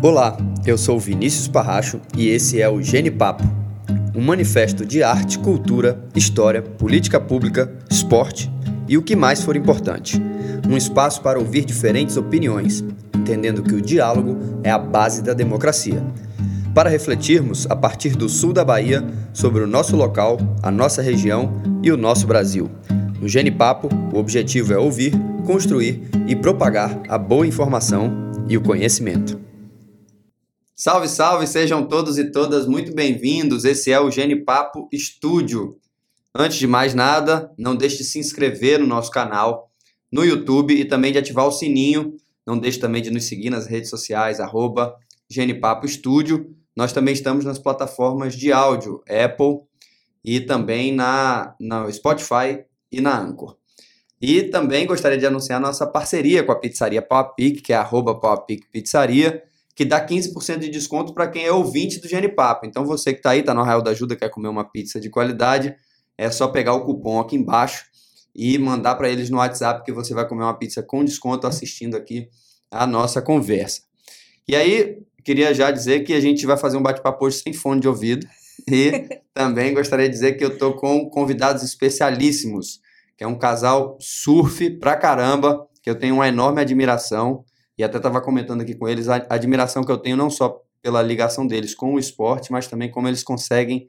Olá, eu sou Vinícius Parracho e esse é o Gene Papo, um manifesto de arte, cultura, história, política pública, esporte e o que mais for importante. Um espaço para ouvir diferentes opiniões, entendendo que o diálogo é a base da democracia. Para refletirmos, a partir do sul da Bahia, sobre o nosso local, a nossa região e o nosso Brasil. No Gene Papo, o objetivo é ouvir, construir e propagar a boa informação e o conhecimento. Salve, salve, sejam todos e todas muito bem-vindos. Esse é o Gene Papo Estúdio. Antes de mais nada, não deixe de se inscrever no nosso canal no YouTube e também de ativar o sininho. Não deixe também de nos seguir nas redes sociais, arroba Papo Estúdio. Nós também estamos nas plataformas de áudio, Apple e também na, na Spotify e na Anchor. E também gostaria de anunciar nossa parceria com a pizzaria Pauapic, que é arroba Pauapic Pizzaria que dá 15% de desconto para quem é ouvinte do Genipapo. Então você que está aí, está no Arraial da Ajuda, quer comer uma pizza de qualidade, é só pegar o cupom aqui embaixo e mandar para eles no WhatsApp que você vai comer uma pizza com desconto assistindo aqui a nossa conversa. E aí, queria já dizer que a gente vai fazer um bate-papo hoje sem fone de ouvido. E também gostaria de dizer que eu estou com convidados especialíssimos, que é um casal surf pra caramba, que eu tenho uma enorme admiração e até estava comentando aqui com eles a admiração que eu tenho não só pela ligação deles com o esporte, mas também como eles conseguem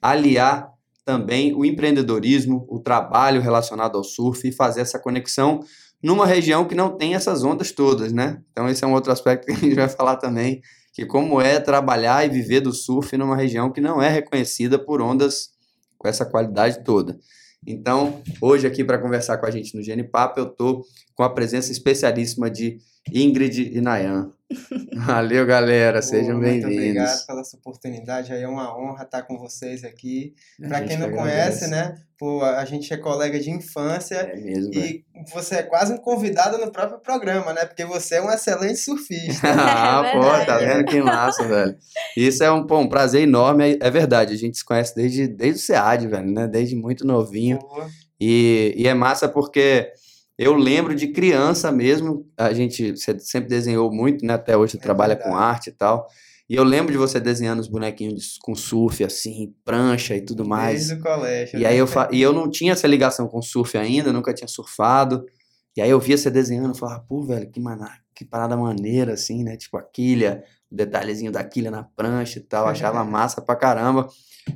aliar também o empreendedorismo, o trabalho relacionado ao surf e fazer essa conexão numa região que não tem essas ondas todas, né? Então esse é um outro aspecto que a gente vai falar também, que como é trabalhar e viver do surf numa região que não é reconhecida por ondas com essa qualidade toda. Então, hoje aqui para conversar com a gente no Genipapo, eu tô com a presença especialíssima de Ingrid e Nayan. Valeu, galera. Sejam bem-vindos. Muito obrigado pela essa oportunidade. Aí é uma honra estar com vocês aqui. Para quem não conhece, né? Pô, a gente é colega de infância. É mesmo, e é. você é quase um convidado no próprio programa, né? Porque você é um excelente surfista. ah, é pô, tá vendo que massa, velho. Isso é um, pô, um prazer enorme. É, é verdade, a gente se conhece desde, desde o SEAD, velho, né? Desde muito novinho. E, e é massa porque eu lembro de criança mesmo, a gente sempre desenhou muito, né? Até hoje você é trabalha verdade. com arte e tal. E eu lembro de você desenhando os bonequinhos com surf, assim, prancha e tudo mais. Desde o colégio. E né? aí eu, fa... e eu não tinha essa ligação com surf ainda, nunca tinha surfado. E aí eu via você desenhando e falava, pô, velho, que, maná... que parada maneira, assim, né? Tipo a quilha, detalhezinho da quilha na prancha e tal. Achava massa pra caramba.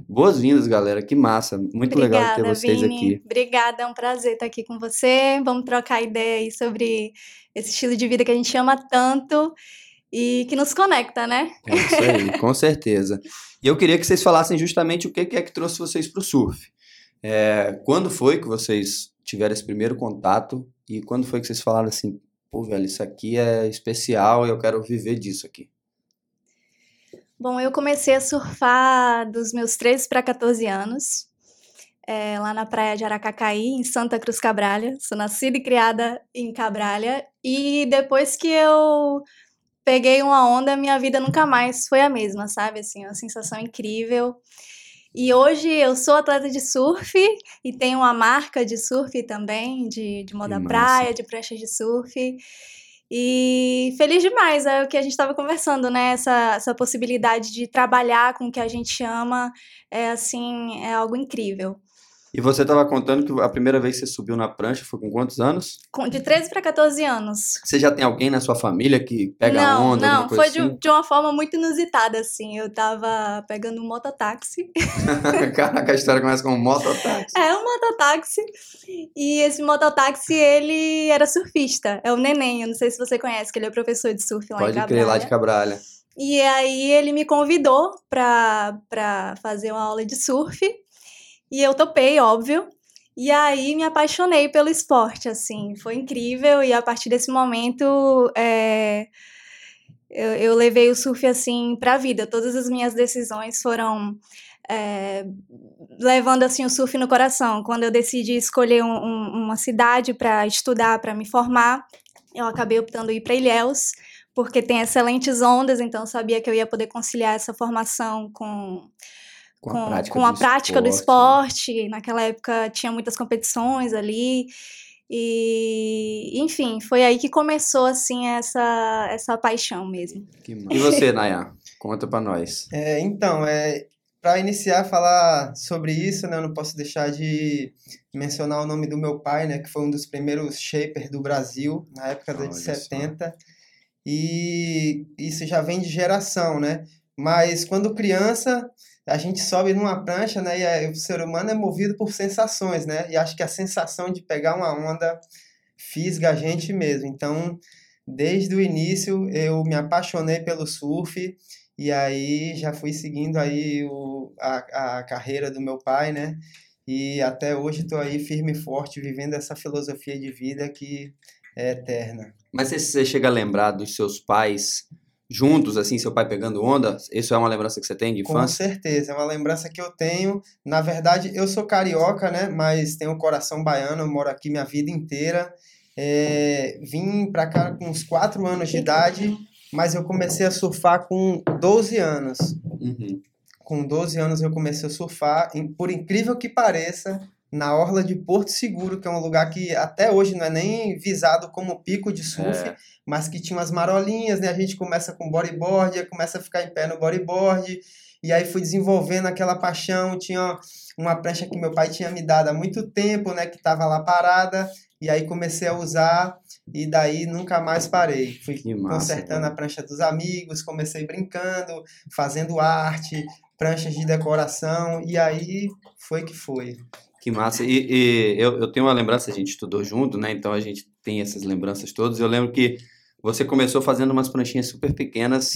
Boas-vindas, galera. Que massa. Muito Obrigada, legal ter vocês Vini. aqui. Obrigada, é um prazer estar aqui com você. Vamos trocar ideia aí sobre esse estilo de vida que a gente ama tanto e que nos conecta, né? É isso aí, com certeza. E eu queria que vocês falassem justamente o que é que trouxe vocês para o surf. É, quando foi que vocês tiveram esse primeiro contato e quando foi que vocês falaram assim, pô, velho, isso aqui é especial e eu quero viver disso aqui? Bom, eu comecei a surfar dos meus 13 para 14 anos, é, lá na praia de Aracacaí, em Santa Cruz Cabralha. Sou nascida e criada em Cabralha. E depois que eu peguei uma onda, minha vida nunca mais foi a mesma, sabe? Assim, uma sensação incrível. E hoje eu sou atleta de surf e tenho uma marca de surf também, de, de moda praia, de pranchas de surf. E feliz demais, é o que a gente estava conversando, né? Essa, essa possibilidade de trabalhar com o que a gente ama, é assim, é algo incrível. E você estava contando que a primeira vez que você subiu na prancha foi com quantos anos? De 13 para 14 anos. Você já tem alguém na sua família que pega não, onda? Não, foi assim? de, de, uma forma muito inusitada, assim. Eu tava pegando um mototáxi. Caraca, a história começa com um mototáxi. É, um mototáxi. E esse mototáxi, ele era surfista. É o Neném, eu não sei se você conhece, que ele é professor de surf lá Pode em Cabralha. Pode crer, lá de Cabralha. E aí ele me convidou pra fazer uma aula de surf. E eu topei, óbvio. E aí me apaixonei pelo esporte, assim, foi incrível. E a partir desse momento, é, eu, eu, levei o surf assim para a vida. Todas as minhas decisões foram é, levando assim o surf no coração. Quando eu decidi escolher um, um, uma cidade para estudar, para me formar, eu acabei optando ir para Ilhéus, porque tem excelentes ondas. Então eu sabia que eu ia poder conciliar essa formação com com, a prática, com a do, prática esporte. do esporte. Naquela época tinha muitas competições ali. E, enfim, foi aí que começou, assim, essa, essa paixão mesmo. E você, Naya? Conta para nós. É, então, é, para iniciar a falar sobre isso, né, eu não posso deixar de mencionar o nome do meu pai, né, que foi um dos primeiros shapers do Brasil, na época Olha de 70. Só. E isso já vem de geração, né? Mas quando criança, a gente sobe numa prancha, né? E o ser humano é movido por sensações, né? E acho que a sensação de pegar uma onda fisga a gente mesmo. Então, desde o início, eu me apaixonei pelo surf e aí já fui seguindo aí o, a, a carreira do meu pai, né? E até hoje estou aí firme e forte, vivendo essa filosofia de vida que é eterna. Mas você chega a lembrar dos seus pais juntos, assim, seu pai pegando onda? Isso é uma lembrança que você tem de infância? Com certeza, é uma lembrança que eu tenho. Na verdade, eu sou carioca, né? Mas tenho um coração baiano, eu moro aqui minha vida inteira. É, vim para cá com uns 4 anos de idade, mas eu comecei a surfar com 12 anos. Uhum. Com 12 anos eu comecei a surfar, por incrível que pareça, na orla de Porto Seguro, que é um lugar que até hoje não é nem visado como pico de surf, é. mas que tinha umas marolinhas, né? A gente começa com bodyboard, começa a ficar em pé no bodyboard, e aí fui desenvolvendo aquela paixão, tinha uma prancha que meu pai tinha me dado há muito tempo, né, que estava lá parada, e aí comecei a usar e daí nunca mais parei. Fui massa, consertando cara. a prancha dos amigos, comecei brincando, fazendo arte, pranchas de decoração e aí foi que foi. Que massa. E, e eu, eu tenho uma lembrança, a gente estudou junto, né? Então a gente tem essas lembranças todas. Eu lembro que você começou fazendo umas pranchinhas super pequenas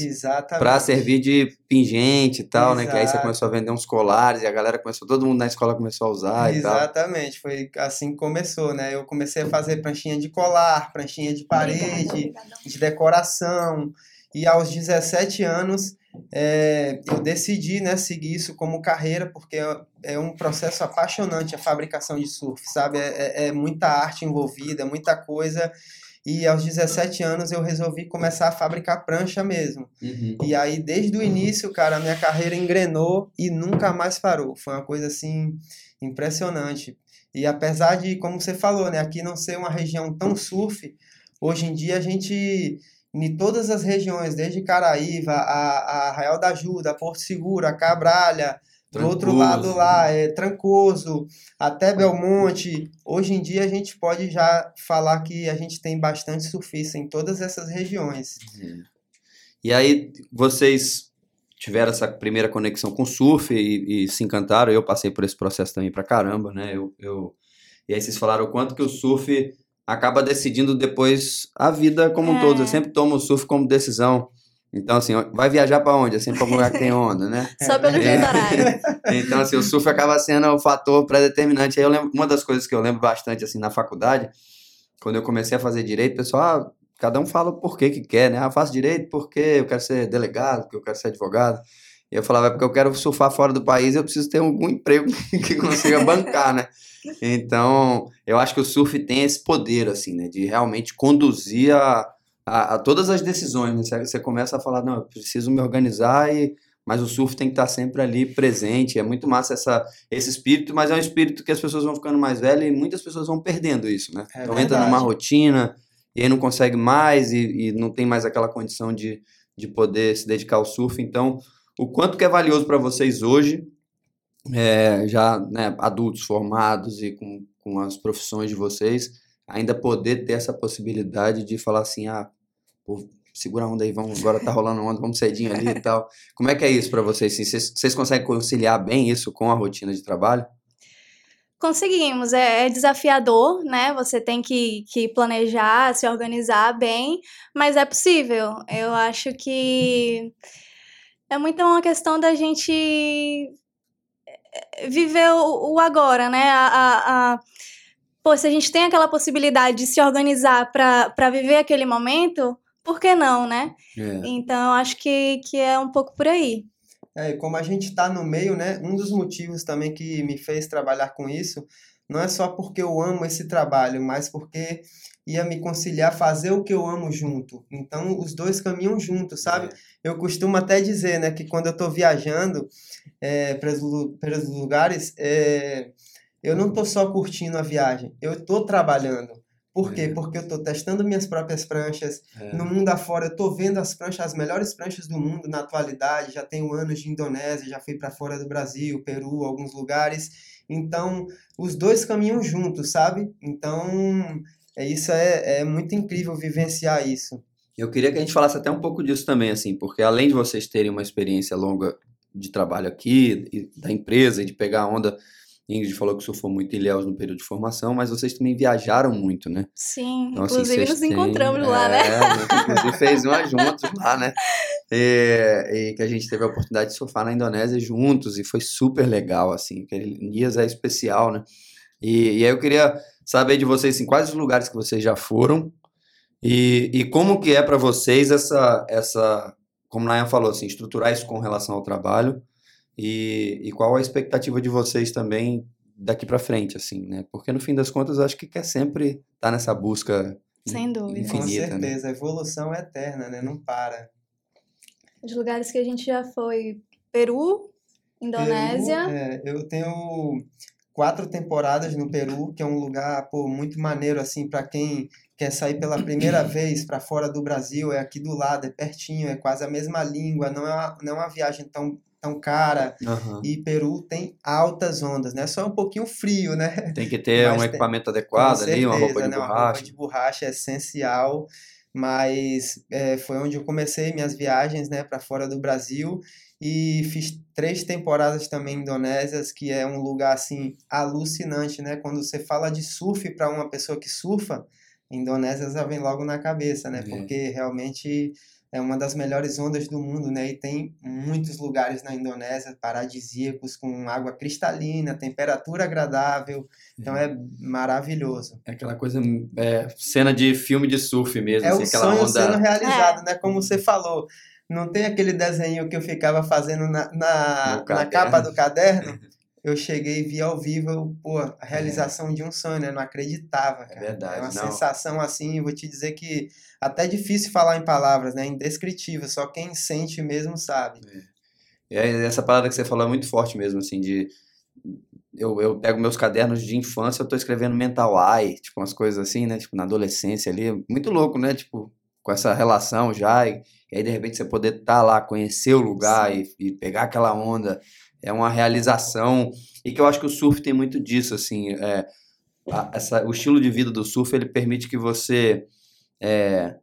para servir de pingente e tal, Exato. né? Que aí você começou a vender uns colares e a galera começou, todo mundo na escola começou a usar Exatamente, foi assim que começou, né? Eu comecei a fazer pranchinha de colar, pranchinha de parede, de decoração. E aos 17 anos é, eu decidi né, seguir isso como carreira, porque é, é um processo apaixonante a fabricação de surf, sabe? É, é, é muita arte envolvida, muita coisa. E aos 17 anos eu resolvi começar a fabricar prancha mesmo. Uhum. E aí, desde o início, cara, a minha carreira engrenou e nunca mais parou. Foi uma coisa assim impressionante. E apesar de, como você falou, né, aqui não ser uma região tão surf, hoje em dia a gente em todas as regiões, desde Caraíva, a, a Arraial da Ajuda, Porto Seguro, a Cabralha, do outro lado lá é Trancoso, até Belmonte. Hoje em dia a gente pode já falar que a gente tem bastante surfista em todas essas regiões. E aí vocês tiveram essa primeira conexão com o surf e, e, se encantaram. Eu passei por esse processo também pra caramba, né? Eu, eu... E aí vocês falaram o quanto que o surf acaba decidindo depois a vida como um todo. Eu é. sempre tomo o surf como decisão. Então, assim, vai viajar para onde? É sempre para um lugar que tem onda, né? Só pelo é. Então, assim, o surf acaba sendo o fator pré-determinante. Aí eu lembro, uma das coisas que eu lembro bastante, assim, na faculdade, quando eu comecei a fazer direito, o pessoal, ah, cada um fala por que que quer, né? Ah, eu faço direito porque eu quero ser delegado, porque eu quero ser advogado. E eu falava, é porque eu quero surfar fora do país, eu preciso ter algum emprego que consiga bancar, né? Então, eu acho que o surf tem esse poder, assim, né? De realmente conduzir a, a, a todas as decisões. Né? Você, você começa a falar, não, eu preciso me organizar e mas o surf tem que estar sempre ali presente. É muito massa essa, esse espírito, mas é um espírito que as pessoas vão ficando mais velhas e muitas pessoas vão perdendo isso, né? É então verdade. entra numa rotina e aí não consegue mais e, e, não tem mais aquela condição de, de poder se dedicar ao surf. Então, o quanto que é valioso para vocês hoje, é, já né, adultos formados e com, com as profissões de vocês, ainda poder ter essa possibilidade de falar assim, ah, pô, segura a onda aí, vamos, agora tá rolando onda, vamos cedinho ali e tal. Como é que é isso para vocês? Assim, vocês? Vocês conseguem conciliar bem isso com a rotina de trabalho? Conseguimos, é, é, desafiador, né? Você tem que, que planejar, se organizar bem, mas é possível. Eu acho que é muito uma questão da gente eh, viver o, o agora, né? A, a, a, pô, se a gente tem aquela possibilidade de se organizar para viver aquele momento, por que não, né? É. Então, acho que, que é um pouco por aí. É, e como a gente está no meio, né? Um dos motivos também que me fez trabalhar com isso não é só porque eu amo esse trabalho, mas porque ia me conciliar fazer o que eu amo junto. Então, os dois caminham juntos, sabe? É. Eu costumo até dizer, né, que quando eu estou viajando é, para os lugares, é, eu não estou só curtindo a viagem, eu estou trabalhando. Por quê? É. Porque eu estou testando minhas próprias pranchas. É. No mundo afora, eu estou vendo as pranchas, as melhores pranchas do mundo na atualidade. Já tenho anos de Indonésia, já fui para fora do Brasil, Peru, alguns lugares. Então, os dois caminham juntos, sabe? Então, é, isso é, é muito incrível vivenciar isso. Eu queria que a gente falasse até um pouco disso também, assim, porque além de vocês terem uma experiência longa de trabalho aqui, e da empresa, e de pegar a onda, Ingrid falou que surfou muito em Ilhéus no período de formação, mas vocês também viajaram muito, né? Sim, Então, assim, inclusive nos têm- encontramos lá, né? É, inclusive fez uma juntos lá, né? E, e que a gente teve a oportunidade de surfar na Indonésia juntos e foi super legal, assim. Aquele Nias é especial, né? E, e aí eu queria saber de vocês, assim, quais os lugares que vocês já foram e, e como que é para vocês essa, essa, como Nayan falou, assim, estruturar isso com relação ao trabalho e, e qual a expectativa de vocês também daqui para frente, assim, né? Porque no fim das contas, eu acho que quer sempre estar nessa busca Sem dúvida. Com infinita, né? certeza, a evolução é eterna, né? Não para. Os lugares que a gente já foi: Peru, Indonésia. Peru, é, eu tenho quatro temporadas no Peru, que é um lugar pô, muito maneiro assim para quem quer sair pela primeira vez para fora do Brasil. É aqui do lado, é pertinho, é quase a mesma língua. Não é uma, não é uma viagem tão tão cara. Aham. E Peru tem altas ondas, né? Só um pouquinho frio, né? Tem que ter Mas um tem- equipamento adequado ali, uma roupa certeza, de né? Uma borracha. roupa de borracha é essencial, mas é, foi onde eu comecei minhas viagens, né, para fora do Brasil e fiz três temporadas também indonésias, que é um lugar assim alucinante, né? Quando você fala de surf para uma pessoa que surfa, Indonésia já vem logo na cabeça, né? É. Porque realmente é uma das melhores ondas do mundo, né? E tem muitos lugares na Indonésia paradisíacos com água cristalina, temperatura agradável. Então é maravilhoso. É aquela coisa, é, cena de filme de surf mesmo, É assim, o aquela sonho onda. sendo realizado, né? Como você falou. Não tem aquele desenho que eu ficava fazendo na, na, na capa do caderno? Eu cheguei e vi ao vivo, pô, a realização de um sonho, né? Não acreditava, cara. É verdade, É uma não. sensação assim, vou te dizer que até difícil falar em palavras, né? Indescritível, só quem sente mesmo sabe. E aí, essa parada que você falou é muito forte mesmo, assim, de. Eu, eu pego meus cadernos de infância, eu tô escrevendo mental eye, tipo, umas coisas assim, né? Tipo, na adolescência ali. Muito louco, né? Tipo, com essa relação já. E, e aí, de repente, você poder estar lá, conhecer o lugar e, e pegar aquela onda. É uma realização. E que eu acho que o surf tem muito disso, assim. É, a- essa, o estilo de vida do surf, ele permite que você. É,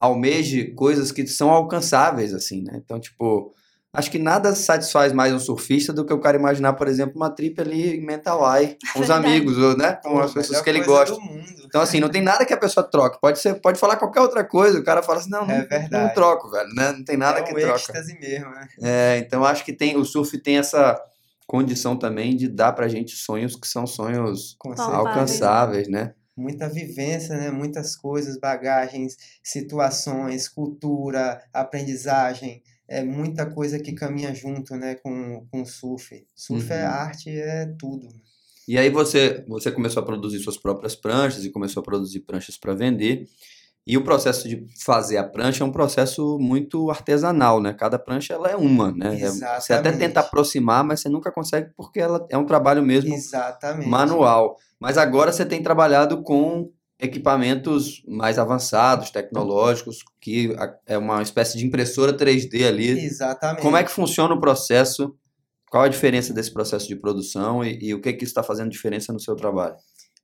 almeje coisas que são alcançáveis, assim, né? Então, tipo, acho que nada satisfaz mais um surfista do que o cara imaginar, por exemplo, uma trip ali em Mental Eye, com os amigos, ou, né? Com as pessoas que ele gosta. Então, assim, não tem nada que a pessoa troque. Pode ser, pode falar qualquer outra coisa. O cara fala assim, não, não, É não troco, velho, né? Não tem nada é que troca. êxtase mesmo, né? É, então acho que tem, o surf tem essa condição também de dar pra gente sonhos que são sonhos alcançáveis, né? muita vivência, né? Muitas coisas, bagagens, situações, cultura, aprendizagem, é muita coisa que caminha junto, né? Com, com o surf. Surf é Uhum. arte, é tudo. E aí você, você começou a produzir suas próprias pranchas e começou a produzir pranchas para vender. E o processo de fazer a prancha é um processo muito artesanal, né? Cada prancha ela é uma, né? É- Você até Exatamente. tenta aproximar, mas você nunca consegue porque ela é um trabalho mesmo Exatamente. manual. Mas agora você tem trabalhado com equipamentos mais avançados, tecnológicos, que é uma espécie de impressora 3D ali. Exatamente. Como é que funciona o processo? Qual a diferença desse processo de produção e, e o que que isso está fazendo diferença no seu trabalho?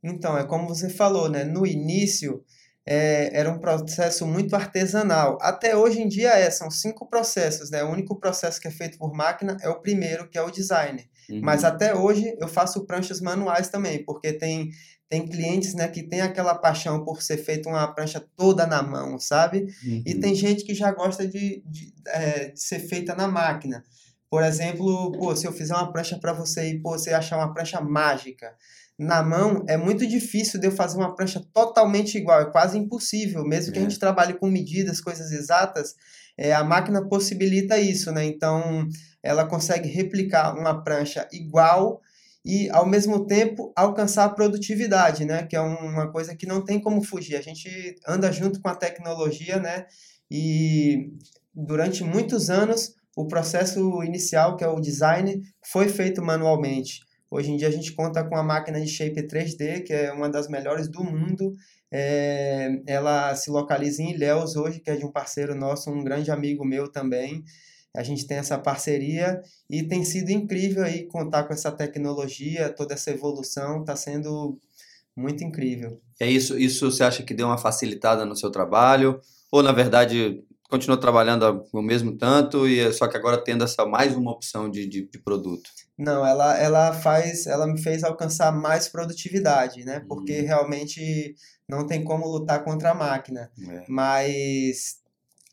Então, é como você falou, né? No início é, era um processo muito artesanal. Até hoje em dia é, são cinco processos, né? O único processo que é feito por máquina é o primeiro, que é o design. Uhum. Mas até hoje eu faço pranchas manuais também, porque tem, tem clientes né, que tem aquela paixão por ser feita uma prancha toda na mão, sabe? E Uhum. tem gente que já gosta de, de, é, de ser feita na máquina. Por exemplo, pô, se eu fizer uma prancha para você e pô, você achar uma prancha mágica na mão, é muito difícil de eu fazer uma prancha totalmente igual, é quase impossível. Mesmo que a É. gente trabalhe com medidas, coisas exatas, é, a máquina possibilita isso, né? Então, ela consegue replicar uma prancha igual e, ao mesmo tempo, alcançar a produtividade, né? Que é uma coisa que não tem como fugir. A gente anda junto com a tecnologia, né? E durante muitos anos, o processo inicial, que é o design, foi feito manualmente. Hoje em dia a gente conta com a máquina de shape 3D, que é uma das melhores do mundo. É, ela se localiza em Ilhéus hoje, que é de um parceiro nosso, um grande amigo meu também. A gente tem essa parceria e tem sido incrível aí contar com essa tecnologia, toda essa evolução, está sendo muito incrível. É isso, isso você acha que deu uma facilitada no seu trabalho? Ou, na verdade, continuou trabalhando o mesmo tanto e só que agora tendo essa mais uma opção de, de, de, produto? Não, ela, ela faz, ela me fez alcançar mais produtividade, né? Porque hum. realmente não tem como lutar contra a máquina. É. Mas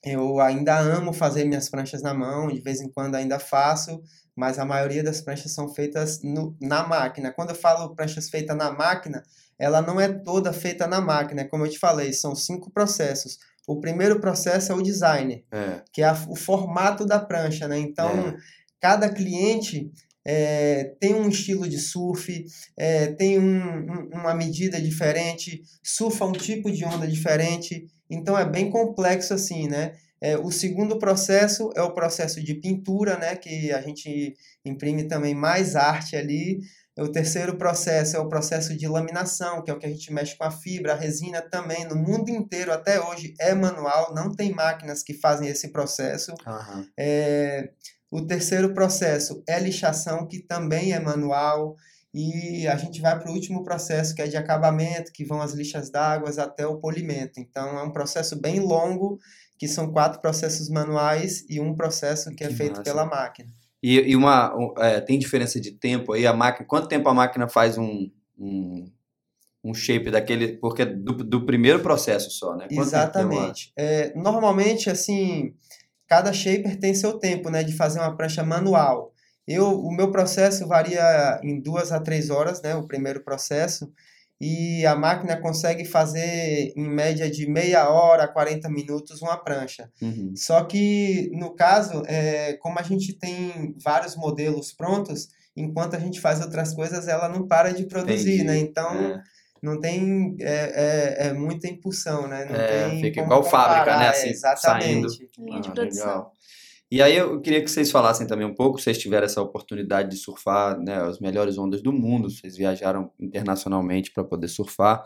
eu ainda amo fazer minhas pranchas na mão, de vez em quando ainda faço, mas a maioria das pranchas são feitas no, na máquina. Quando eu falo pranchas feitas na máquina, ela não é toda feita na máquina, como eu te falei, são cinco processos. O primeiro processo é o design, é. que é a, o formato da prancha, né? Então, é. cada cliente é, tem um estilo de surf, é, tem um, um, uma medida diferente, surfa um tipo de onda diferente, então é bem complexo assim, né? É, o segundo processo é o processo de pintura, né? Que a gente imprime também mais arte ali. O terceiro processo é o processo de laminação, que é o que a gente mexe com a fibra, a resina também. No mundo inteiro, até hoje, é manual, não tem máquinas que fazem esse processo. Uhum. É, o terceiro processo é lixação, que também é manual. E a gente vai para o último processo, que é de acabamento, que vão as lixas d'água até o polimento. Então, é um processo bem longo, que são quatro processos manuais e um processo que, é que é feito massa. pela máquina. E, e uma é, tem diferença de tempo aí a máquina. Quanto tempo a máquina faz um, um, um shape daquele? Porque do, do primeiro processo só, né? Quanto Exatamente. É, normalmente assim, cada shaper tem seu tempo, né, de fazer uma prancha manual. Eu, o meu processo varia em duas a três horas, né? O primeiro processo e a máquina consegue fazer em média de meia hora, 40 minutos uma prancha. Uhum. Só que no caso, é, como a gente tem vários modelos prontos, enquanto a gente faz outras coisas, ela não para de produzir, Entendi. né? Então é. não tem é, é, é, muita impulsão, né? Não é, tem fica igual comparar, fábrica, né? Assim, exatamente. Saindo. Linha de ah, produção. Legal. E aí eu queria que vocês falassem também um pouco, vocês tiveram essa oportunidade de surfar né, as melhores ondas do mundo, vocês viajaram internacionalmente para poder surfar.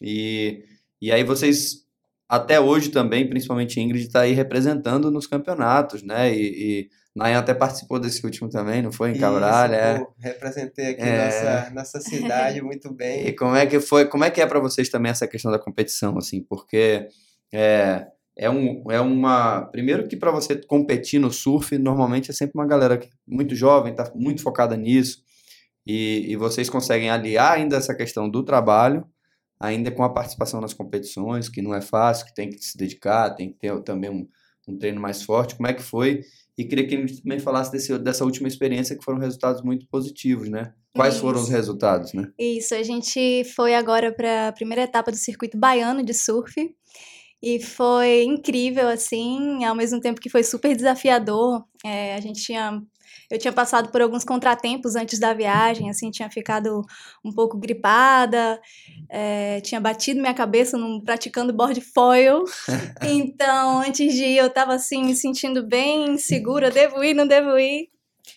E, e aí vocês, até hoje também, principalmente Ingrid, está aí representando nos campeonatos, né? E, e Nayan até participou desse último também, não foi? Em Cabralha? É. Representei aqui é... nossa, nossa cidade muito bem. E como é que foi, como é que é para vocês também essa questão da competição, assim? Porque... É, é, um, é uma. Primeiro que para você competir no surf, normalmente é sempre uma galera muito jovem, está muito focada nisso. E, e vocês conseguem aliar ainda essa questão do trabalho, ainda com a participação nas competições, que não é fácil, que tem que se dedicar, tem que ter também um, um treino mais forte. Como é que foi? E queria que ele também falasse desse, dessa última experiência, que foram resultados muito positivos, né? Quais Isso. foram os resultados, né? Isso, a gente foi agora para a primeira etapa do circuito baiano de surf. E foi incrível, assim, ao mesmo tempo que foi super desafiador. É, a gente tinha. Eu tinha passado por alguns contratempos antes da viagem, assim, tinha ficado um pouco gripada, é, tinha batido minha cabeça num, praticando board foil. então, antes de ir, eu estava assim, me sentindo bem insegura, devo ir, não devo ir.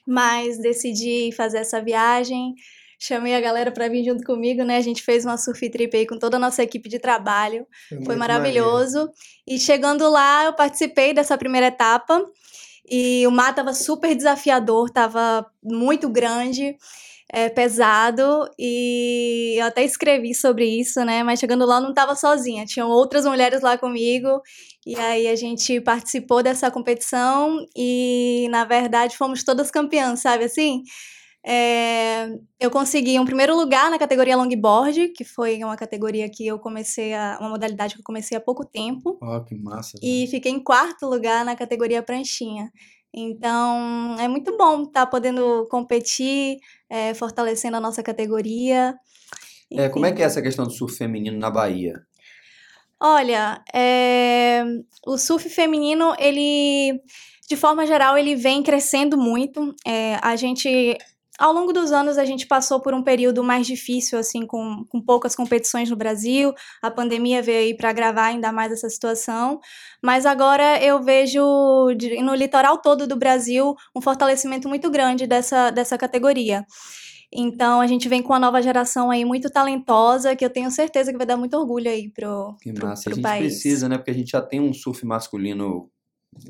Mas decidi fazer essa viagem chamei a galera para vir junto comigo, né? A gente fez uma surf trip aí com toda a nossa equipe de trabalho. Foi, Foi maravilhoso. Maneiro. E chegando lá, eu participei dessa primeira etapa. E o mar tava super desafiador, tava muito grande, é, pesado, e eu até escrevi sobre isso, né? Mas chegando lá, eu não tava sozinha, tinham outras mulheres lá comigo, e aí a gente participou dessa competição e, na verdade, fomos todas campeãs, sabe assim? É, eu consegui um primeiro lugar na categoria longboard, que foi uma categoria que eu comecei a. uma modalidade que eu comecei há pouco tempo. Oh, que massa. E fiquei em quarto lugar na categoria pranchinha. Então, é muito bom estar tá podendo competir, é, fortalecendo a nossa categoria. É, como é que é essa questão do surf feminino na Bahia? Olha, é, o surf feminino, ele, de forma geral, ele vem crescendo muito. É, a gente ao longo dos anos, a gente passou por um período mais difícil, assim, com, com poucas competições no Brasil. A pandemia veio aí para agravar ainda mais essa situação. Mas agora eu vejo no litoral todo do Brasil um fortalecimento muito grande dessa, dessa categoria. Então a gente vem com uma nova geração aí muito talentosa, que eu tenho certeza que vai dar muito orgulho aí pro, Que pro, massa. pro a gente país. precisa, né? Porque a gente já tem um surf masculino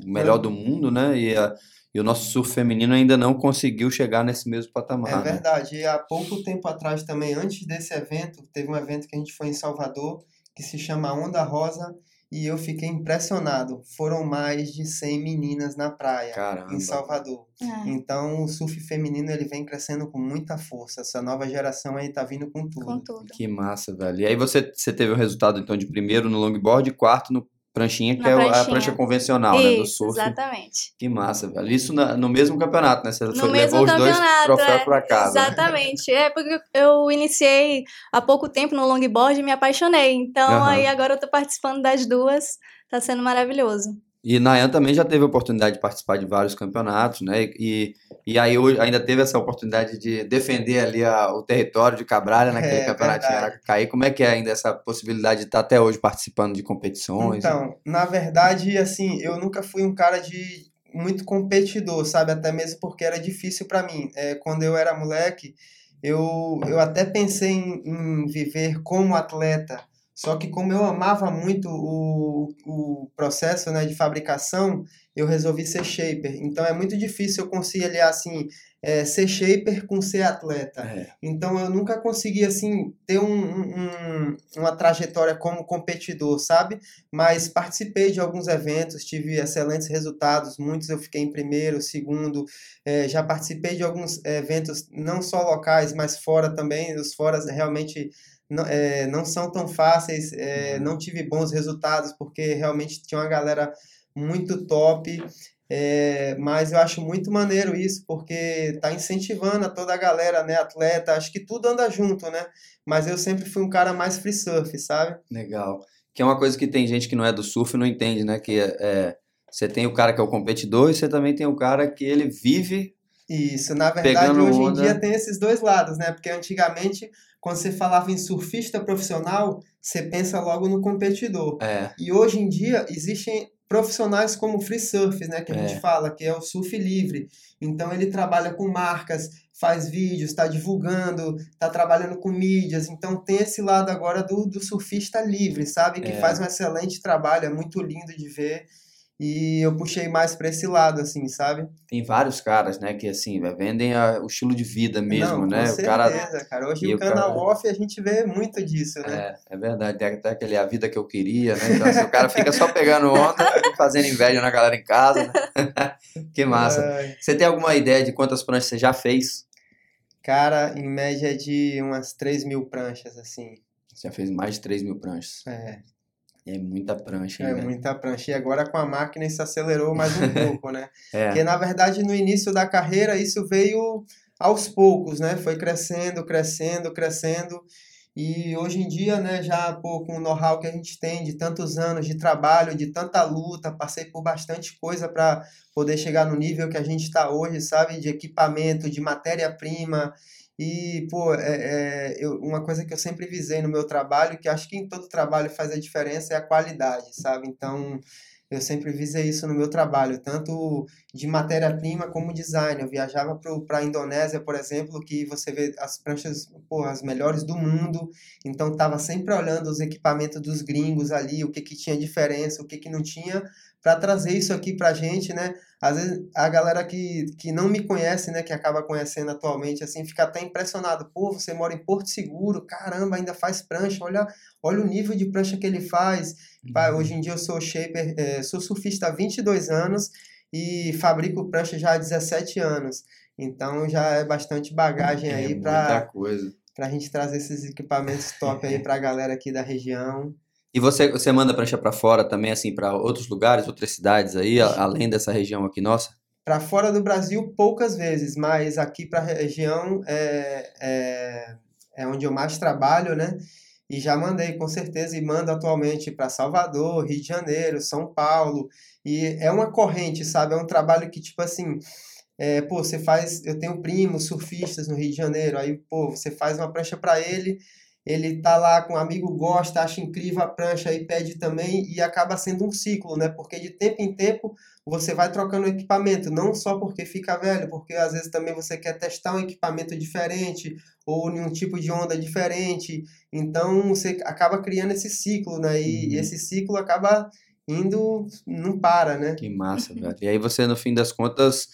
melhor do mundo, né? E, a- e o nosso surf feminino ainda não conseguiu chegar nesse mesmo patamar, É né? verdade. E há pouco tempo atrás também, antes desse evento, teve um evento que a gente foi em Salvador, que se chama Onda Rosa, e eu fiquei impressionado. Foram mais de 100 meninas na praia, Caramba. em Salvador. É. Então, o surf feminino ele vem crescendo com muita força. Essa nova geração aí tá vindo com tudo. Com tudo. Que massa, velho. E aí você, você teve o resultado, então, de primeiro no longboard e quarto no pranchinha, que Na é o- a pranchinha. prancha convencional, né? Do Isso, surf. exatamente. Que massa, velho. Isso na- no mesmo campeonato, né? Você No levou os dois troféus é, pra casa. né? Exatamente. É porque eu iniciei há pouco tempo no longboard e me apaixonei. Então Aham. aí agora eu tô participando das duas. Tá sendo maravilhoso. E Nayan também já teve a oportunidade de participar de vários campeonatos, né? E, e aí ainda teve essa oportunidade de defender ali a- o território de Cabralha naquele É, campeonato verdade. Aracaí. Como é que é ainda essa possibilidade de estar até hoje participando de competições? Então, na verdade, assim, eu nunca fui um cara de muito competidor, sabe? Até mesmo porque era difícil para mim. É, quando eu era moleque, eu, eu até pensei em, em viver como atleta. Só que como eu amava muito o, o processo, né, de fabricação, eu resolvi ser shaper. Então é muito difícil eu conciliar assim, é, ser shaper com ser atleta. É. Então eu nunca consegui assim ter um, um- uma trajetória como competidor, sabe? Mas participei de alguns eventos, tive excelentes resultados, muitos eu fiquei em primeiro, segundo, eh, já participei de alguns eventos não só locais, mas fora também, os foras realmente não, eh, não são tão fáceis, eh, não tive bons resultados, porque realmente tinha uma galera muito top, eh, mas eu acho muito maneiro isso, porque tá incentivando a toda a galera, né, atleta, acho que tudo anda junto, né? Mas eu sempre fui um cara mais free surf, sabe? Legal. Que é uma coisa que tem gente que não é do surf e não entende, né? Que é, é, você tem o cara que é o competidor e você também tem o cara que ele vive. Isso, na verdade, Pegando hoje em onda. dia tem esses dois lados, né? Porque antigamente, quando você falava em surfista profissional, você pensa logo no competidor. É, E hoje em dia existem profissionais como free surf, né, que a É. gente fala, que é o surf livre. Então ele trabalha com marcas, faz vídeos, está divulgando, está trabalhando com mídias. Então tem esse lado agora do, do surfista livre, sabe? Que É. faz um excelente trabalho, é muito lindo de ver. E eu puxei mais para esse lado, assim, sabe? tem vários caras, né? Que assim, vendem a- o estilo de vida mesmo, Não, né? Com O certeza, cara. cara. Hoje e o o canal cara- off a gente vê muito disso, né? É, é verdade, tem até aquele a vida que eu queria, né? Então, assim, o cara fica só pegando onda e fazendo inveja na galera em casa, né? Que massa. Ai, Você tem alguma ideia de quantas pranchas você já fez? cara, em média de umas 3 mil pranchas, assim. Você já fez mais de 3 mil pranchas. É. É muita prancha, hein, É velho? muita prancha. E agora com a máquina isso acelerou mais um pouco, né? É, Porque na verdade no início da carreira isso veio aos poucos, né? Foi crescendo, crescendo, crescendo. E hoje em dia, né, já pô, com o know-how que a gente tem de tantos anos de trabalho, de tanta luta, passei por bastante coisa para poder chegar no nível que a gente está hoje, sabe? De equipamento, de matéria-prima. E, pô, é, é, eu- uma coisa que eu sempre visei no meu trabalho, que acho que em todo trabalho faz a diferença, é a qualidade, sabe? Então, eu sempre visei isso no meu trabalho, tanto de matéria-prima como design. Eu viajava para a Indonésia, por exemplo, que você vê as pranchas, pô, as melhores do mundo. Então, estava sempre olhando os equipamentos dos gringos ali, o que, que tinha diferença, o que, que não tinha, para trazer isso aqui para a gente, né? Às vezes a galera que, que não me conhece, né, que acaba conhecendo atualmente, assim, fica até impressionado. Pô, você mora em Porto Seguro, caramba, ainda faz prancha, olha, olha o nível de prancha que ele faz. Pá, Hoje em dia eu sou shaper, eh, sou surfista há 22 anos e fabrico prancha já há 17 anos. Então já é bastante bagagem é aí para coisa. a gente trazer esses equipamentos top aí para a galera aqui da região. E você, você manda prancha pra fora também, assim, pra outros lugares, outras cidades aí, além dessa região aqui nossa? Para fora do Brasil, poucas vezes, mas aqui para a região é, é, é onde eu mais trabalho, né? E já mandei, com certeza, e mando atualmente para Salvador, Rio de Janeiro, São Paulo. E é uma corrente, sabe? É um trabalho que, tipo assim, é, pô, você faz. Eu tenho primos surfistas no Rio de Janeiro, aí, pô, você faz uma prancha para ele ele tá lá com um amigo, gosta, acha incrível a prancha e pede também, e acaba sendo um ciclo, né? Porque de tempo em tempo você vai trocando equipamento, não só porque fica velho, porque às vezes também você quer testar um equipamento diferente ou em um tipo de onda diferente. Então você acaba criando esse ciclo, né? E, Uhum. e esse ciclo acaba indo, não para, né? Que massa, velho. E aí você, no fim das contas,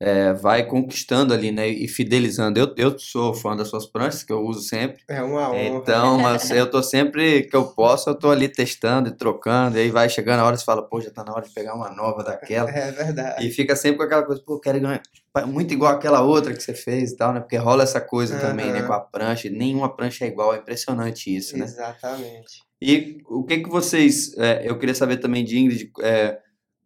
é, vai conquistando ali, né? E fidelizando. Eu, eu sou fã das suas pranchas, que eu uso sempre. É uma honra. Então, mas eu tô sempre que eu posso, eu tô ali testando e trocando. E aí vai chegando a hora, você fala, pô, já tá na hora de pegar uma nova daquela. É verdade. E fica sempre com aquela coisa, pô, quero ganhar muito igual aquela outra que você fez e tal, né? Porque rola essa coisa também, né? Com a prancha. Nenhuma prancha é igual, é impressionante isso, né? Exatamente. E o que que vocês, é, eu queria saber também de Ingrid, é,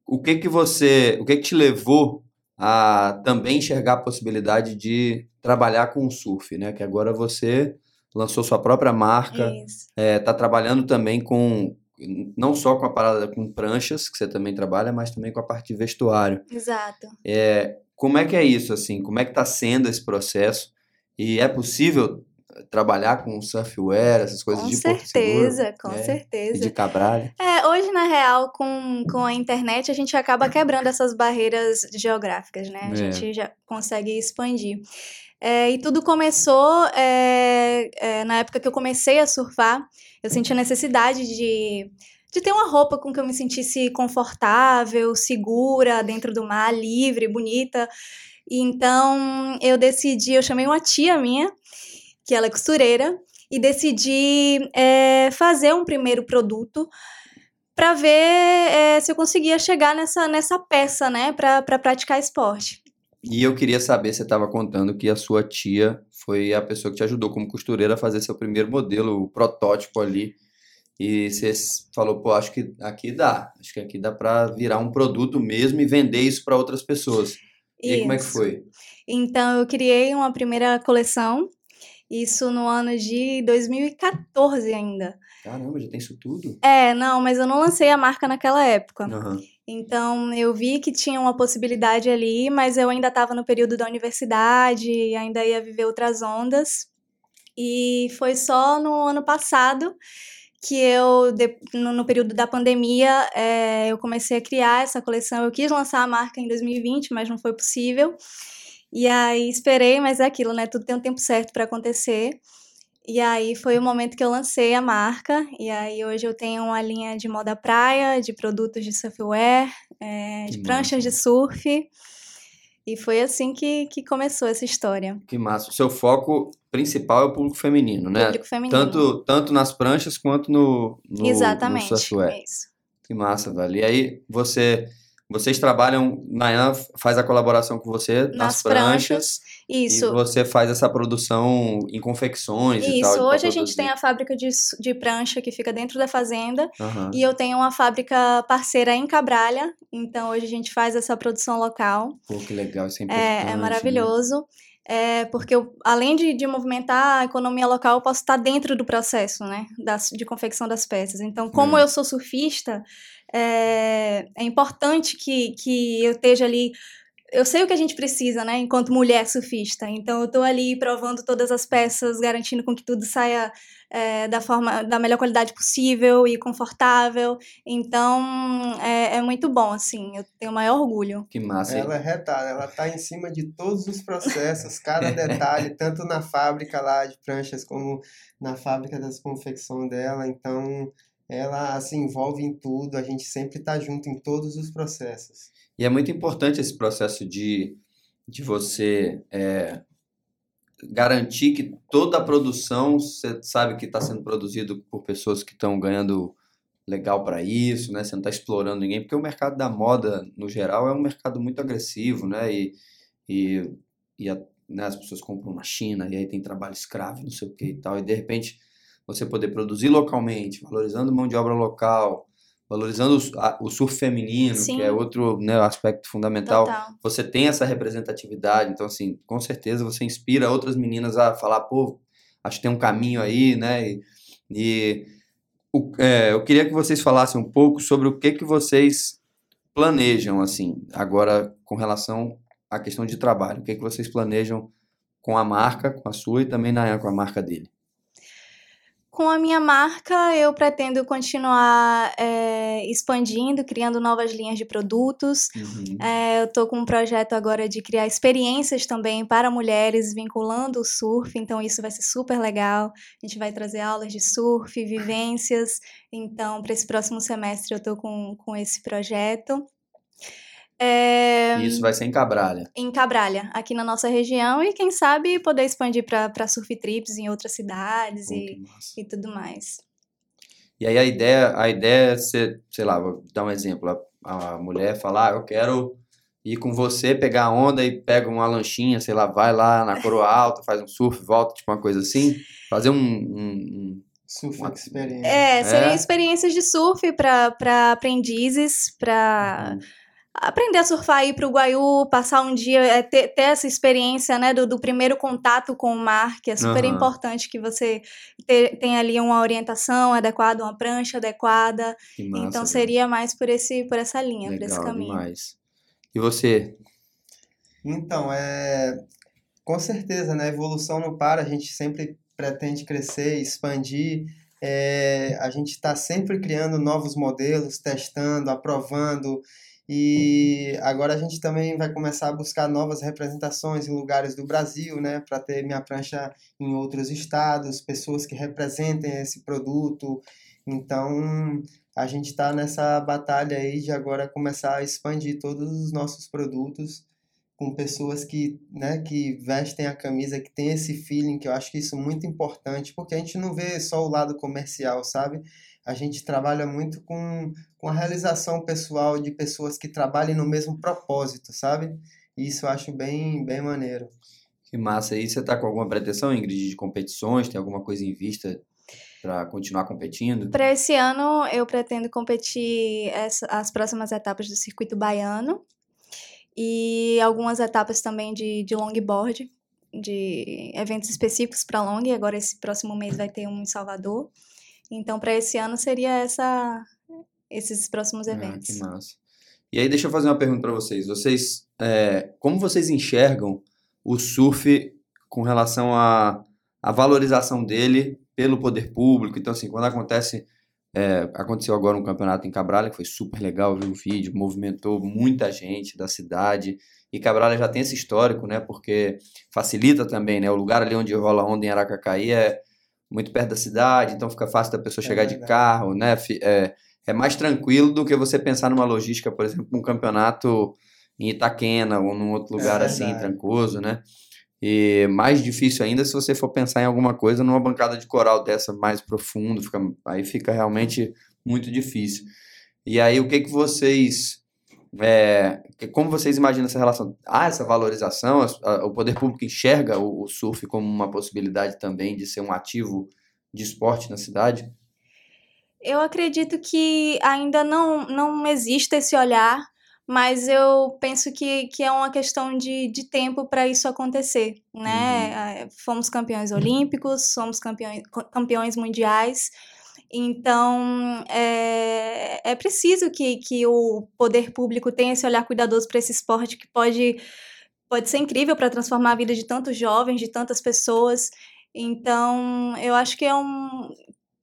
o que que você, o que que te levou a também enxergar a possibilidade de trabalhar com o surf, né? Que agora você lançou sua própria marca, Isso. é, tá trabalhando também com não só com a parada com pranchas, que você também trabalha, mas também com a parte de vestuário. Exato. É, como é que é isso, assim? Como é que tá sendo esse processo? E é possível trabalhar com surfwear, essas coisas com de Porto Seguro? certeza, com É, E certeza. de Cabralha? É, hoje, na real, com, com a internet, a gente acaba quebrando essas barreiras geográficas, né? A É. gente já consegue expandir. É, e tudo começou é, é, na época que eu comecei a surfar. Eu senti a necessidade de, de ter uma roupa com que eu me sentisse confortável, segura, dentro do mar, livre, bonita. Então, eu decidi, eu chamei uma tia minha, que ela é costureira, e decidi é, fazer um primeiro produto para ver é, se eu conseguia chegar nessa, nessa peça, né, para praticar esporte. E eu queria saber, você estava contando que a sua tia foi a pessoa que te ajudou como costureira a fazer seu primeiro modelo, o protótipo ali. E você falou, pô, acho que aqui dá. Acho que aqui dá para virar um produto mesmo e vender isso para outras pessoas. E aí, como é que Isso. foi? Então, eu criei uma primeira coleção, isso no ano de 2014 ainda. Caramba, já tem isso tudo? É, não, mas eu não lancei a marca naquela época. Aham. Então, eu vi que tinha uma possibilidade ali, mas eu ainda estava no período da universidade, e ainda ia viver outras ondas. E foi só no ano passado que eu, no, período da pandemia, eh, eu comecei a criar essa coleção. Eu quis lançar a marca em 2020, mas não foi possível. E aí esperei, mas é aquilo, né? Tudo tem um tempo certo para acontecer. E aí foi o momento que eu lancei a marca. E aí hoje eu tenho uma linha de moda praia, de produtos de surfwear, Que de pranchas de surf. E foi assim que, que começou essa história. Que massa. O seu foco principal é o público feminino, né? Público feminino. Tanto, tanto nas pranchas quanto no, no, Exatamente. no surfwear. é isso. Que massa, velho. E aí, você, vocês trabalham, Nayan faz a colaboração com você nas, Nas pranchas, Isso. e você faz essa produção em confecções e tal. Isso, hoje a gente tem a fábrica de, de prancha que fica dentro da fazenda Aham. e eu tenho uma fábrica parceira em Cabralha, então hoje a gente faz essa produção local. Pô, que legal, isso é importante. É, é né? maravilhoso, é, porque eu, além de, de movimentar a economia local, eu posso estar dentro do processo, né, das, de confecção das peças. Então, como É. eu sou surfista, é, é importante que, que eu esteja ali. Eu sei o que a gente precisa, né, enquanto mulher surfista. Então, eu estou ali provando todas as peças, garantindo com que tudo saia é, da forma, da melhor qualidade possível e confortável. Então, é, é muito bom, assim. Eu tenho o maior orgulho. Que massa. Ela é retada, ela tá em cima de todos os processos, cada detalhe, tanto na fábrica lá de pranchas como na fábrica das confecções dela. Então, ela se envolve em tudo, a gente sempre tá junto em todos os processos. E é muito importante esse processo de, de você é, garantir que toda a produção, você sabe que está sendo produzido por pessoas que estão ganhando legal para isso, né? Você não está explorando ninguém, porque o mercado da moda, no geral, é um mercado muito agressivo, né? E, e, e a- né, as pessoas compram na China, e aí tem trabalho escravo, não sei o que e tal, e de repente você poder produzir localmente, valorizando mão de obra local, valorizando o, surf feminino, Sim. que é outro né, aspecto fundamental. Total. Você tem essa representatividade, então, assim, com certeza você inspira outras meninas a falar, pô, acho que tem um caminho aí, né? E, e o- é, eu queria que vocês falassem um pouco sobre o que que vocês planejam, assim, agora com relação à questão de trabalho. O que que vocês planejam com a marca, com a sua e também na com a marca dele. Com a minha marca, eu pretendo continuar é, expandindo, criando novas linhas de produtos. Uhum. É, eu estou com um projeto agora de criar experiências também para mulheres, vinculando o surf, então isso vai ser super legal. A gente vai trazer aulas de surf, vivências. Então, para esse próximo semestre, eu estou com, com esse projeto. É... Isso vai ser em Cabralha. Em Cabralha, aqui na nossa região, e quem sabe poder expandir para surf trips em outras cidades Pô, e, e tudo mais. E aí a ideia, a ideia é ser, sei lá, vou dar um exemplo. A, a mulher falar, ah, eu quero ir com você, pegar a onda e pega uma lanchinha, sei lá, vai lá na coroa alta, faz um surf, volta, tipo uma coisa assim. Fazer um, um, Surf uma... experiência. É, seriam é. experiências de surf para aprendizes, para... Uhum aprender a surfar, ir para o Guaiú, passar um dia, é, ter, ter, essa experiência né, do, do, primeiro contato com o mar, que é super uhum. importante que você tenha ali uma orientação adequada, uma prancha adequada. Massa, então seria mais por, esse, por essa linha, Legal, por esse caminho. Demais. E você? Então, é, com certeza, né? A evolução não para, a gente sempre pretende crescer, expandir. É, a gente está sempre criando novos modelos, testando, aprovando. E agora a gente também vai começar a buscar novas representações em lugares do Brasil, né, para ter minha prancha em outros estados, pessoas que representem esse produto. Então, a gente está nessa batalha aí de agora começar a expandir todos os nossos produtos com pessoas que, né, que vestem a camisa, que tem esse feeling, que eu acho que isso é muito importante, porque a gente não vê só o lado comercial, sabe? A gente trabalha muito com, com a realização pessoal de pessoas que trabalhem no mesmo propósito, sabe? E isso eu acho bem, bem maneiro. Que massa. E você está com alguma pretensão, Ingrid, de competições? Tem alguma coisa em vista para continuar competindo? Para esse ano, eu pretendo competir essa, as próximas etapas do circuito baiano e algumas etapas também de, de longboard, de eventos específicos para long. Agora, esse próximo mês vai ter um em Salvador. Então, para esse ano seria essa esses próximos eventos. Ah, que massa. E aí, deixa eu fazer uma pergunta para vocês. Vocês, é, como vocês enxergam o surf com relação à, à valorização dele pelo poder público? Então, assim, quando acontece é, aconteceu agora um campeonato em Cabralha, que foi super legal, vi o vídeo, movimentou muita gente da cidade. E Cabralha já tem esse histórico, né? Porque facilita também, né? O lugar ali onde rola onda em Aracacaí é, muito perto da cidade, então fica fácil da pessoa é chegar de carro, né? É, é mais tranquilo do que você pensar numa logística, por exemplo, um campeonato em Itaquena ou num outro lugar é assim, trancoso, né? E mais difícil ainda se você for pensar em alguma coisa numa bancada de coral dessa mais profundo, fica, aí fica realmente muito difícil. E aí, o que que vocês é, como vocês imaginam essa relação? Há essa valorização? o poder público enxerga o, o, surf como uma possibilidade também de ser um ativo de esporte na cidade? Eu acredito que ainda não, não existe esse olhar, mas eu penso que, que é uma questão de, de tempo para isso acontecer. Né? Uhum. É, fomos campeões olímpicos, somos campeões, campeões mundiais. Então, é, é preciso que, que o poder público tenha esse olhar cuidadoso para esse esporte que pode, pode ser incrível para transformar a vida de tantos jovens, de tantas pessoas. Então, eu acho que é, um,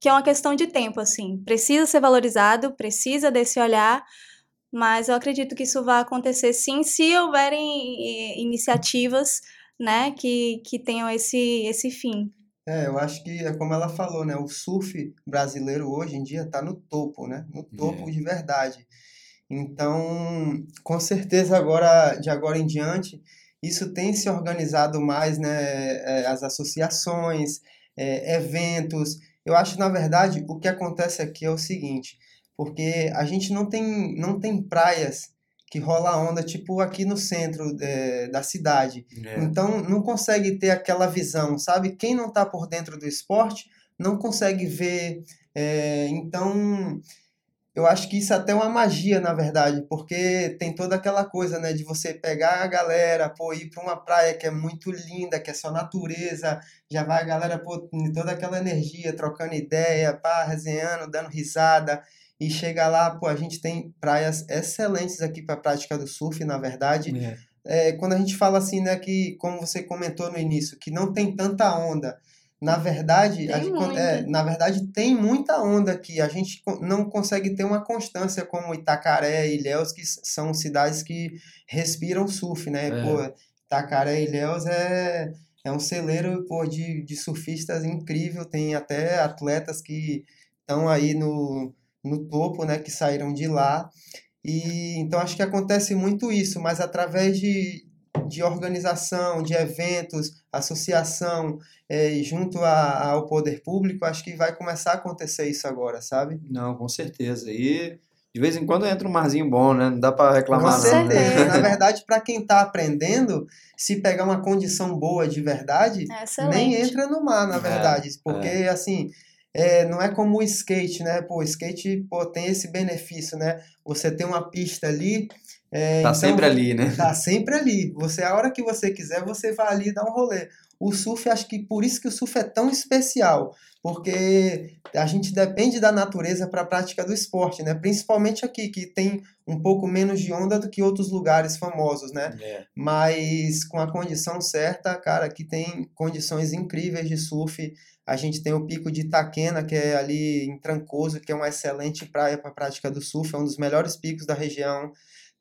que é uma questão de tempo, assim. Precisa ser valorizado, precisa desse olhar, mas eu acredito que isso vai acontecer sim, se houverem iniciativas né, que, que tenham esse, esse fim. É, eu acho que é como ela falou, né? O surf brasileiro hoje em dia está no topo, né? No topo é. de verdade. Então, com certeza agora, de agora em diante, isso tem se organizado mais, né? É, as associações, é, eventos. Eu acho, na verdade, o que acontece aqui é o seguinte, porque a gente não tem, não tem praias que rola onda, tipo aqui no centro é, da cidade. É. Então, não consegue ter aquela visão, sabe? Quem não está por dentro do esporte não consegue ver. É, então, eu acho que isso é até uma magia, na verdade, porque tem toda aquela coisa, né, de você pegar a galera, pô, ir para uma praia que é muito linda, que é só natureza, já vai a galera, pô, toda aquela energia, trocando ideia, pá, resenhando, dando risada e chega lá, pô, a gente tem praias excelentes aqui para a prática do surf, na verdade. É. É, quando a gente fala assim, né, que como você comentou no início, que não tem tanta onda, na verdade, gente- muita. é, na verdade, tem muita onda aqui. A gente não consegue ter uma constância como Itacaré e Ilhéus, que são cidades que respiram surf, né? É. Pô, Itacaré e Ilhéus é, é um celeiro pô, de, de surfistas incrível. Tem até atletas que estão aí no, no topo, né? Que saíram de lá. E então acho que acontece muito isso, mas através de, de organização, de eventos, associação, é, e junto a- ao poder público, acho que vai começar a acontecer isso agora, sabe? Não, com certeza. E de vez em quando entra um marzinho bom, né? Não dá pra Com reclamar, não. certeza. né? Na verdade, para quem está aprendendo, se pegar uma condição boa de verdade, É nem entra no mar, na É, verdade. Porque, assim, é, não é como o skate, né? Pô, o skate pô, tem esse benefício, né? Você tem uma pista ali. é, Tá então sempre ali, né? Tá sempre ali. Você, a hora que você quiser, você vai ali dar um rolê. O surf, acho que por isso que o surf é tão especial, porque a gente depende da natureza para a prática do esporte, né? Principalmente aqui, que tem um pouco menos de onda do que outros lugares famosos, né? É. Mas com a condição certa, cara, aqui tem condições incríveis de surf. A gente tem o pico de Itaquena, que é ali em Trancoso, que é uma excelente praia para a prática do surf, é um dos melhores picos da região.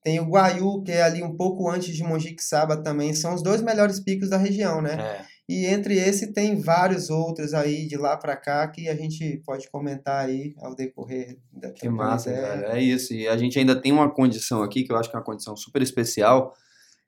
Tem o Guaiú, que é ali um pouco antes de Mojiquixaba também, são os dois melhores picos da região, né? É. E entre esse tem vários outros aí de lá para cá que a gente pode comentar aí ao decorrer da Que massa, ideia. cara. É isso. E a gente ainda tem uma condição aqui, que eu acho que é uma condição super especial,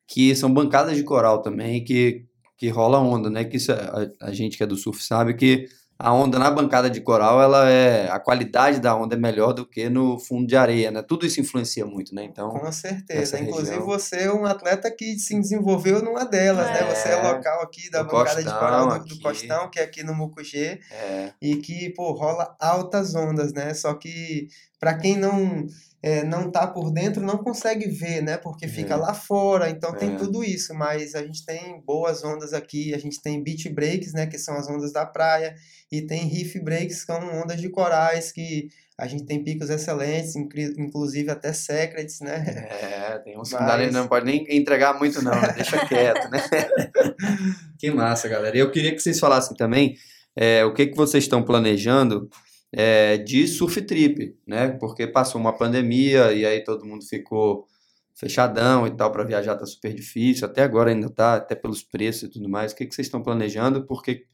que são bancadas de coral também, que, que rola onda, né? Que isso, é- a, a gente que é do surf sabe que a onda na bancada de coral, ela é. A qualidade da onda é melhor do que no fundo de areia, né? Tudo isso influencia muito, né? Então. Com certeza. Inclusive, região. você é um atleta que se desenvolveu numa delas, né? É. Você é local aqui da bancada de Costão, coral do, do. Costão, que é aqui no Mucugê, É. e que, pô, rola altas ondas, né? Só que, para quem não. é, não tá por dentro, não consegue ver, né? Porque fica É. lá fora, então tem É. tudo isso. Mas a gente tem boas ondas aqui, a gente tem beach breaks, né? Que são as ondas da praia, e tem reef breaks, que são ondas de corais, que a gente tem picos excelentes, inclusive até secrets, né? É, tem uns que Mas- dá nem- não pode nem entregar muito, não, né? Deixa quieto, né? que massa, galera. E eu queria que vocês falassem também é, o que, que vocês estão planejando é, de surf trip, né? Porque passou uma pandemia e aí todo mundo ficou fechadão e tal, para viajar tá super difícil. Até agora ainda tá, até pelos preços e tudo mais. O que, que vocês estão planejando? Porque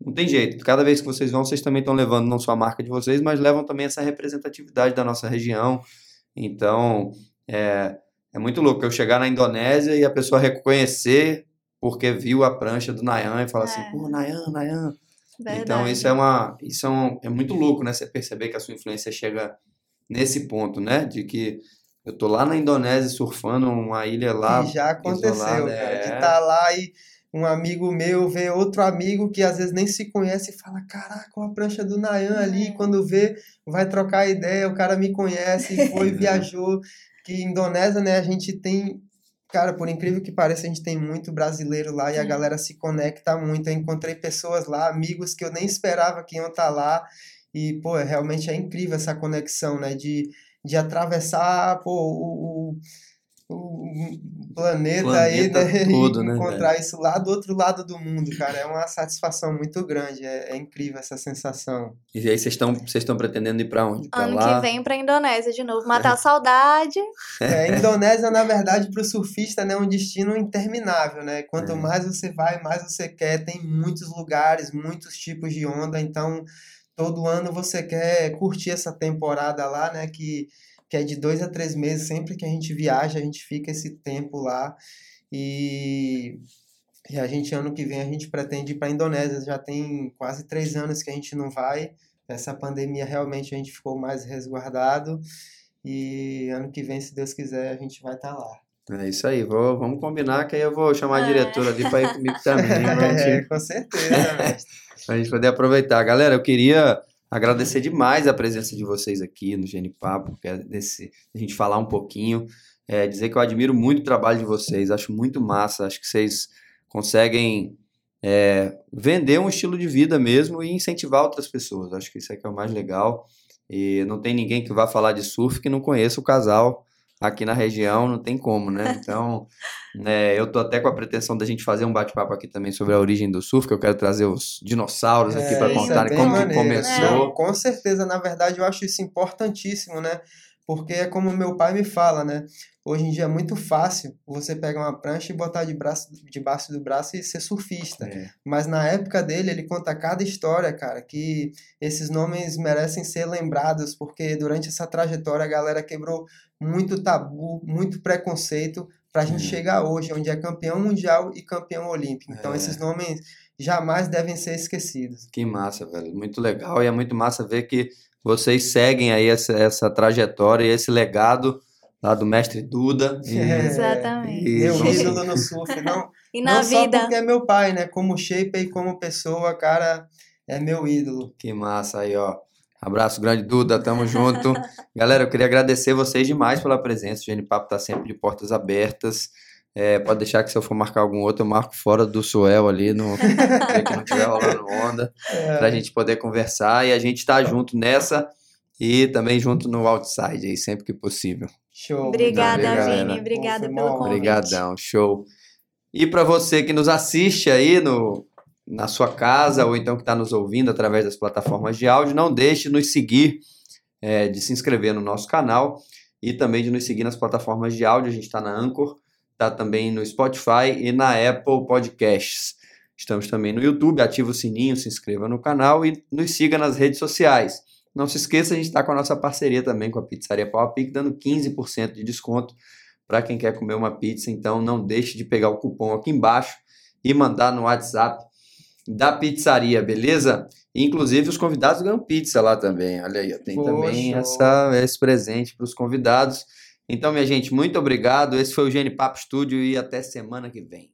não tem jeito. Cada vez que vocês vão, vocês também estão levando não só a marca de vocês, mas levam também essa representatividade da nossa região. Então, é, é muito louco eu chegar na Indonésia e a pessoa reconhecer porque viu a prancha do Nayan e falar assim, É. pô, Nayan, Nayan. Verdade. Então, isso é uma, isso é, um- é muito louco, né? Você perceber que a sua influência chega nesse ponto, né? De que eu tô lá na Indonésia surfando uma ilha lá. que já aconteceu, isolada, cara, de é. estar lá e um amigo meu vê outro amigo que às vezes nem se conhece e fala, caraca, uma prancha do Nayan ali, É. e quando vê, vai trocar ideia, o cara me conhece, foi, viajou, que Indonésia, né, a gente tem, cara, por incrível que pareça, a gente tem muito brasileiro lá e a Sim. galera se conecta muito, eu encontrei pessoas lá, amigos que eu nem esperava que iam estar lá, e, pô, realmente é incrível essa conexão, né, de, de atravessar, pô, o- o o planeta, aí, Planeta né? todo, né, encontrar isso lá do outro lado do mundo, cara. É uma satisfação muito grande. É, é incrível essa sensação. E aí vocês estão vocês estão pretendendo ir para onde? Para Ano lá? que vem pra Indonésia de novo. Matar a saudade. É, a Indonésia, na verdade, para o surfista, né, é um destino interminável, né? Quanto É. mais você vai, mais você quer. Tem muitos lugares, muitos tipos de onda. Então, todo ano você quer curtir essa temporada lá, né? Que, que é de dois a três meses. Sempre que a gente viaja, a gente fica esse tempo lá. E, e a gente, ano que vem, a gente pretende ir para a Indonésia. Já tem quase três anos que a gente não vai. Essa pandemia, realmente, a gente ficou mais resguardado. E ano que vem, se Deus quiser, a gente vai estar lá. É isso aí, vou, vamos combinar que aí eu vou chamar a É. diretora ali para ir comigo também, pra É, gente, com certeza, mestre. pra gente poder aproveitar. Galera, eu queria agradecer demais a presença de vocês aqui no Gene Papo, que é desse, a gente falar um pouquinho, é, dizer que eu admiro muito o trabalho de vocês, acho muito massa, acho que vocês conseguem é, vender um estilo de vida mesmo e incentivar outras pessoas, acho que isso é que é o mais legal. E não tem ninguém que vá falar de surf que não conheça o casal aqui na região, não tem como, né? Então, É, eu tô até com a pretensão da gente fazer um bate-papo aqui também sobre a origem do surf, que eu quero trazer os dinossauros aqui É, para isso é contarem bem como que maneiro. começou. Não, com certeza, na verdade, eu acho isso importantíssimo, né? Porque é como meu pai me fala, né? Hoje em dia é muito fácil você pegar uma prancha e botar de braço, debaixo do braço e ser surfista. É. Mas na época dele, ele conta cada história, cara, que esses nomes merecem ser lembrados, porque durante essa trajetória a galera quebrou muito tabu, muito preconceito pra gente É. chegar hoje, onde é campeão mundial e campeão olímpico. Então É. esses nomes jamais devem ser esquecidos. Que massa, velho. Muito legal. E é muito massa ver que vocês seguem aí essa, essa trajetória e esse legado lá do mestre Duda. E, É. Exatamente. e- Meu ídolo no surf, não, E na não só vida. porque é meu pai, né? Como shaper e como pessoa, cara, é meu ídolo. Que massa aí, ó. Abraço grande, Duda. Tamo junto. Galera, eu queria agradecer vocês demais pela presença. O Gene Papo tá sempre de portas abertas. É, pode deixar que se eu for marcar algum outro, eu marco fora do Suel ali, no que não tiver rolando onda, pra gente poder conversar. E a gente tá junto nessa e também junto no Outside aí, sempre que possível. Show. muito Obrigada, Obrigado, Vini. Obrigada pelo convite. Obrigadão, show. E para você que nos assiste aí no, na sua casa ou então que está nos ouvindo através das plataformas de áudio, não deixe de nos seguir, é, de se inscrever no nosso canal e também de nos seguir nas plataformas de áudio. A gente está na Anchor, está também no Spotify e na Apple Podcasts. Estamos também no YouTube, ativa o sininho, se inscreva no canal e nos siga nas redes sociais. Não se esqueça, a gente está com a nossa parceria também com a Pizzaria Pau a Pique, dando 15% de desconto para quem quer comer uma pizza. Então não deixe de pegar o cupom aqui embaixo e mandar no WhatsApp da pizzaria, beleza? Inclusive os convidados ganham pizza lá também. Olha aí, tem Poxa. também essa, esse presente para os convidados. Então, minha gente, muito obrigado. Esse foi o Gene Papo Estúdio e até semana que vem.